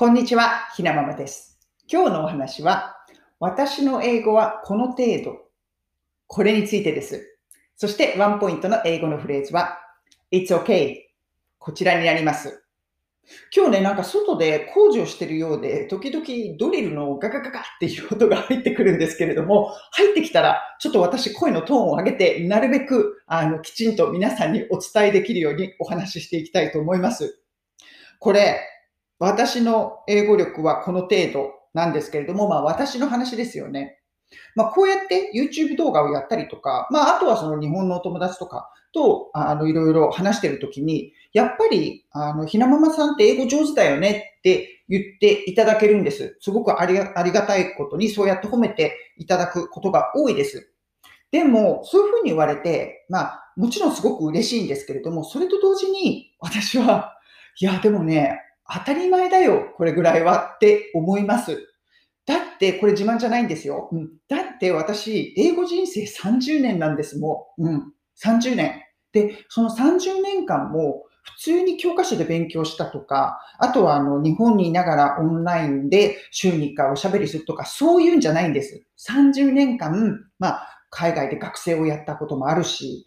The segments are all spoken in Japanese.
こんにちは、ひなままです。今日のお話は、私の英語はこの程度。これについてです。そして、ワンポイントの英語のフレーズは、It's okay. こちらになります。今日ね、なんか外で工事をしているようで、時々ドリルのガガガガっていう音が入ってくるんですけれども、入ってきたら、ちょっと私声のトーンを上げて、なるべく、あの、きちんと皆さんにお伝えできるようにお話ししていきたいと思います。これ、私の英語力はこの程度なんですけれども、まあ私の話ですよね。まあこうやって YouTube 動画をやったりとか、まああとはその日本のお友達とかと、あの、いろいろ話してるときに、やっぱり、あの、ひなままさんって英語上手だよねって言っていただけるんです。すごくありがありがたいことにそうやって褒めていただくことが多いです。でも、そういうふうに言われて、まあ、もちろんすごく嬉しいんですけれども、それと同時に私は、いや、でもね、当たり前だよ、これぐらいはって思います。だって、これ自慢じゃないんですよ。うん、だって私、英語人生30年なんですもん。うん、30年。で、その30年間も、普通に教科書で勉強したとか、あとはあの日本にいながらオンラインで週に1回おしゃべりするとか、そういうんじゃないんです。30年間、まあ、海外で学生をやったこともあるし、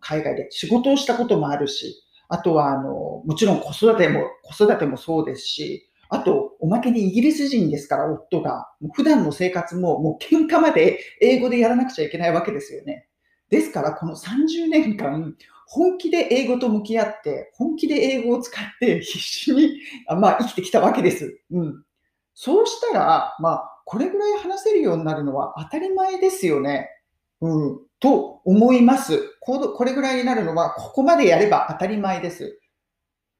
海外で仕事をしたこともあるし、あとは、あの、もちろん子育ても、子育てもそうですし、あと、おまけにイギリス人ですから、夫が。もう普段の生活も、もう喧嘩まで英語でやらなくちゃいけないわけですよね。ですから、この30年間、本気で英語と向き合って、本気で英語を使って必死に、まあ、生きてきたわけです。うん。そうしたら、まあ、これぐらい話せるようになるのは当たり前ですよね。うん。と思います。これぐらいになるのは、ここまでやれば当たり前です。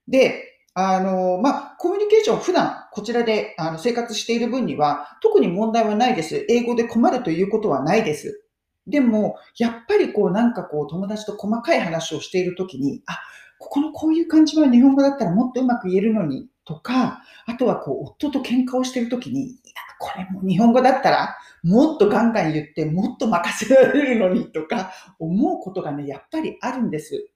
で、あの、まあ、コミュニケーション普段こちらであの生活している分には特に問題はないです。英語で困るということはないです。でも、やっぱりこうなんかこう友達と細かい話をしているときに、あ、ここのこういう感じは日本語だったらもっとうまく言えるのにとか、あとはこう夫と喧嘩をしてるときに、いや、これも日本語だったらもっとガンガン言ってもっと任せられるのにとか思うことがね、やっぱりあるんです。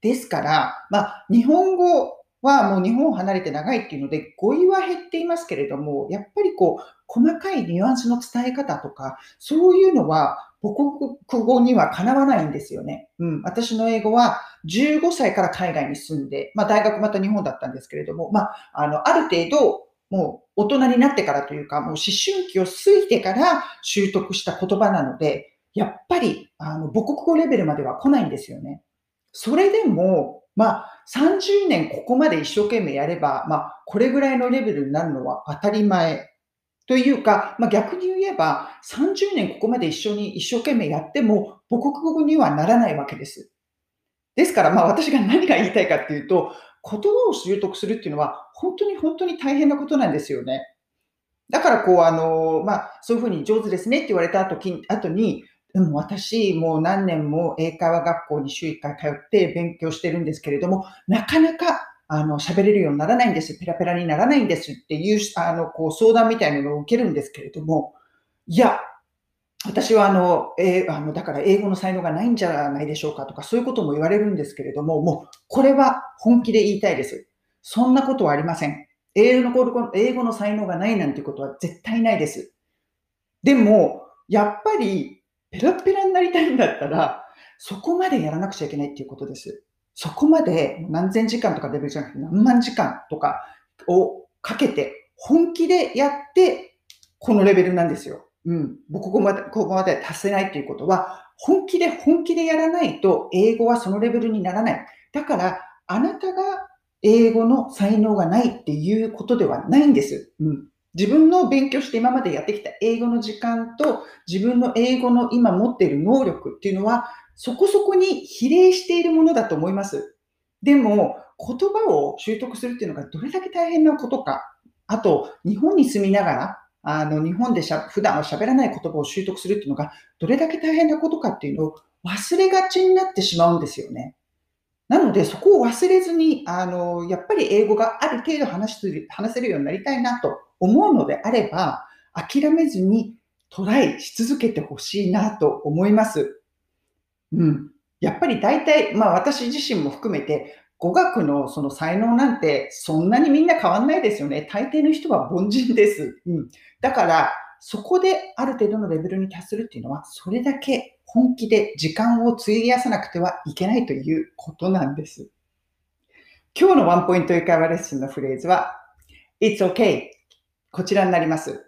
ですから、まあ、日本語はもう日本を離れて長いっていうので語彙は減っていますけれども、やっぱりこう、細かいニュアンスの伝え方とか、そういうのは母国語にはかなわないんですよね。うん。私の英語は15歳から海外に住んで、まあ大学また日本だったんですけれども、まあ、あの、ある程度、もう大人になってからというか、もう思春期を過ぎてから習得した言葉なので、やっぱり、あの、母国語レベルまでは来ないんですよね。それでも、まあ、30年ここまで一生懸命やれば、まあ、これぐらいのレベルになるのは当たり前。というか、まあ、逆に言えば、30年ここまで一緒に一生懸命やっても、母国語にはならないわけです。ですから、まあ、私が何が言いたいかっていうと、言葉を習得するっていうのは、本当に本当に大変なことなんですよね。だから、こう、あの、まあ、そういうふうに上手ですねって言われた後後に、でも私、もう何年も英会話学校に週1回通って勉強してるんですけれども、なかなか、あの、喋れるようにならないんです。ペラペラにならないんですっていう、あの、こう、相談みたいなのを受けるんですけれども、いや、私はあの、えー、あの、だから英語の才能がないんじゃないでしょうかとか、そういうことも言われるんですけれども、もう、これは本気で言いたいです。そんなことはありません。英語の英語の才能がないなんてことは絶対ないです。でも、やっぱり、ペラペラになりたいんだったら、そこまでやらなくちゃいけないっていうことです。そこまで何千時間とかレベルじゃなくて何万時間とかをかけて本気でやってこのレベルなんですよ。うん。ここまで、ここまで達せないっていうことは本気で本気でやらないと英語はそのレベルにならない。だからあなたが英語の才能がないっていうことではないんです。うん。自分の勉強して今までやってきた英語の時間と自分の英語の今持っている能力っていうのはそこそこに比例しているものだと思います。でも言葉を習得するっていうのがどれだけ大変なことか。あと日本に住みながらあの日本でしゃ普段は喋らない言葉を習得するっていうのがどれだけ大変なことかっていうのを忘れがちになってしまうんですよね。なので、そこを忘れずに、あの、やっぱり英語がある程度話せる話せるようになりたいなと思うのであれば、諦めずにトライし続けてほしいなと思います。うん。やっぱり大体、まあ私自身も含めて、語学のその才能なんてそんなにみんな変わんないですよね。大抵の人は凡人です。うん。だから、そこである程度のレベルに達するっていうのは、それだけ本気で時間を費やさなくてはいけないということなんです。今日のワンポイント英会話レッスンのフレーズは、It's okay. こちらになります。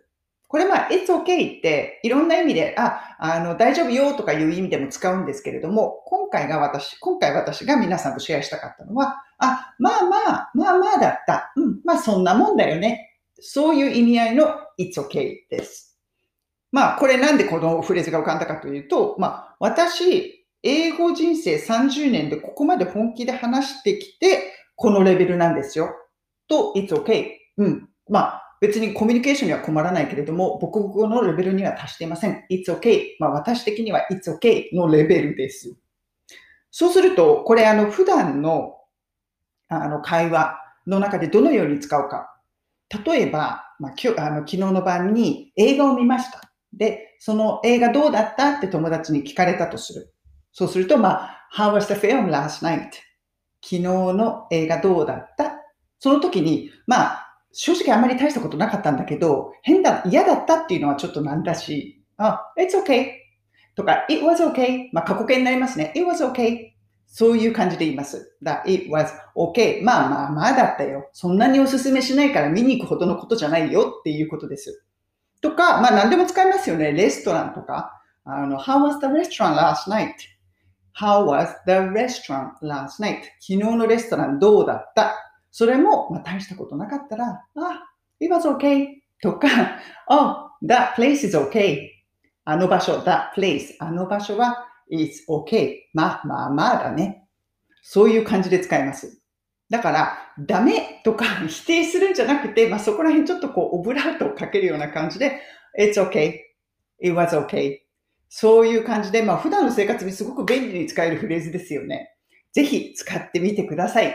これまあ、It's okay っていろんな意味で、あ、あの、大丈夫よとかいう意味でも使うんですけれども、今回が私、今回私が皆さんとシェアしたかったのは、あ、まあまあ、まあまあだった。うん、まあそんなもんだよね。そういう意味合いの It's okay です。まあ、これなんでこのフレーズが浮かんだかというと、まあ、私、英語人生30年でここまで本気で話してきて、このレベルなんですよ。と、It's okay. うん。まあ、別にコミュニケーションには困らないけれども、母国語のレベルには達していません。It's okay. まあ私的には It's okay のレベルです。そうすると、これあの普段のあの会話の中でどのように使うか。例えば、まあ、今日あの昨日の晩に映画を見ました。で、その映画どうだったって友達に聞かれたとする。そうすると、まあ、How was the film last night? 昨日の映画どうだった？その時に、まあ、正直あんまり大したことなかったんだけど、変だ、嫌だったっていうのはちょっとなんだし、あ、it's okay とか、it was okay まあ過去形になりますね。it was okay そういう感じで言います。だ、it was okay まあまあまあだったよ。そんなにおすすめしないから見に行くほどのことじゃないよっていうことです。とか、まあ何でも使いますよね。レストランとか。あの、how was the restaurant last night?How was the restaurant last night? 昨日のレストランどうだった？それも、まあ、大したことなかったら、あ、it was okay とか、oh, that place is okay あの場所、that place あの場所は is okay まあまあまあだね。そういう感じで使います。だから、ダメとか 否定するんじゃなくて、まあ、そこら辺ちょっとこう、オブラートをかけるような感じで、it's okay, it was okay そういう感じで、まあ、普段の生活にすごく便利に使えるフレーズですよね。ぜひ使ってみてください。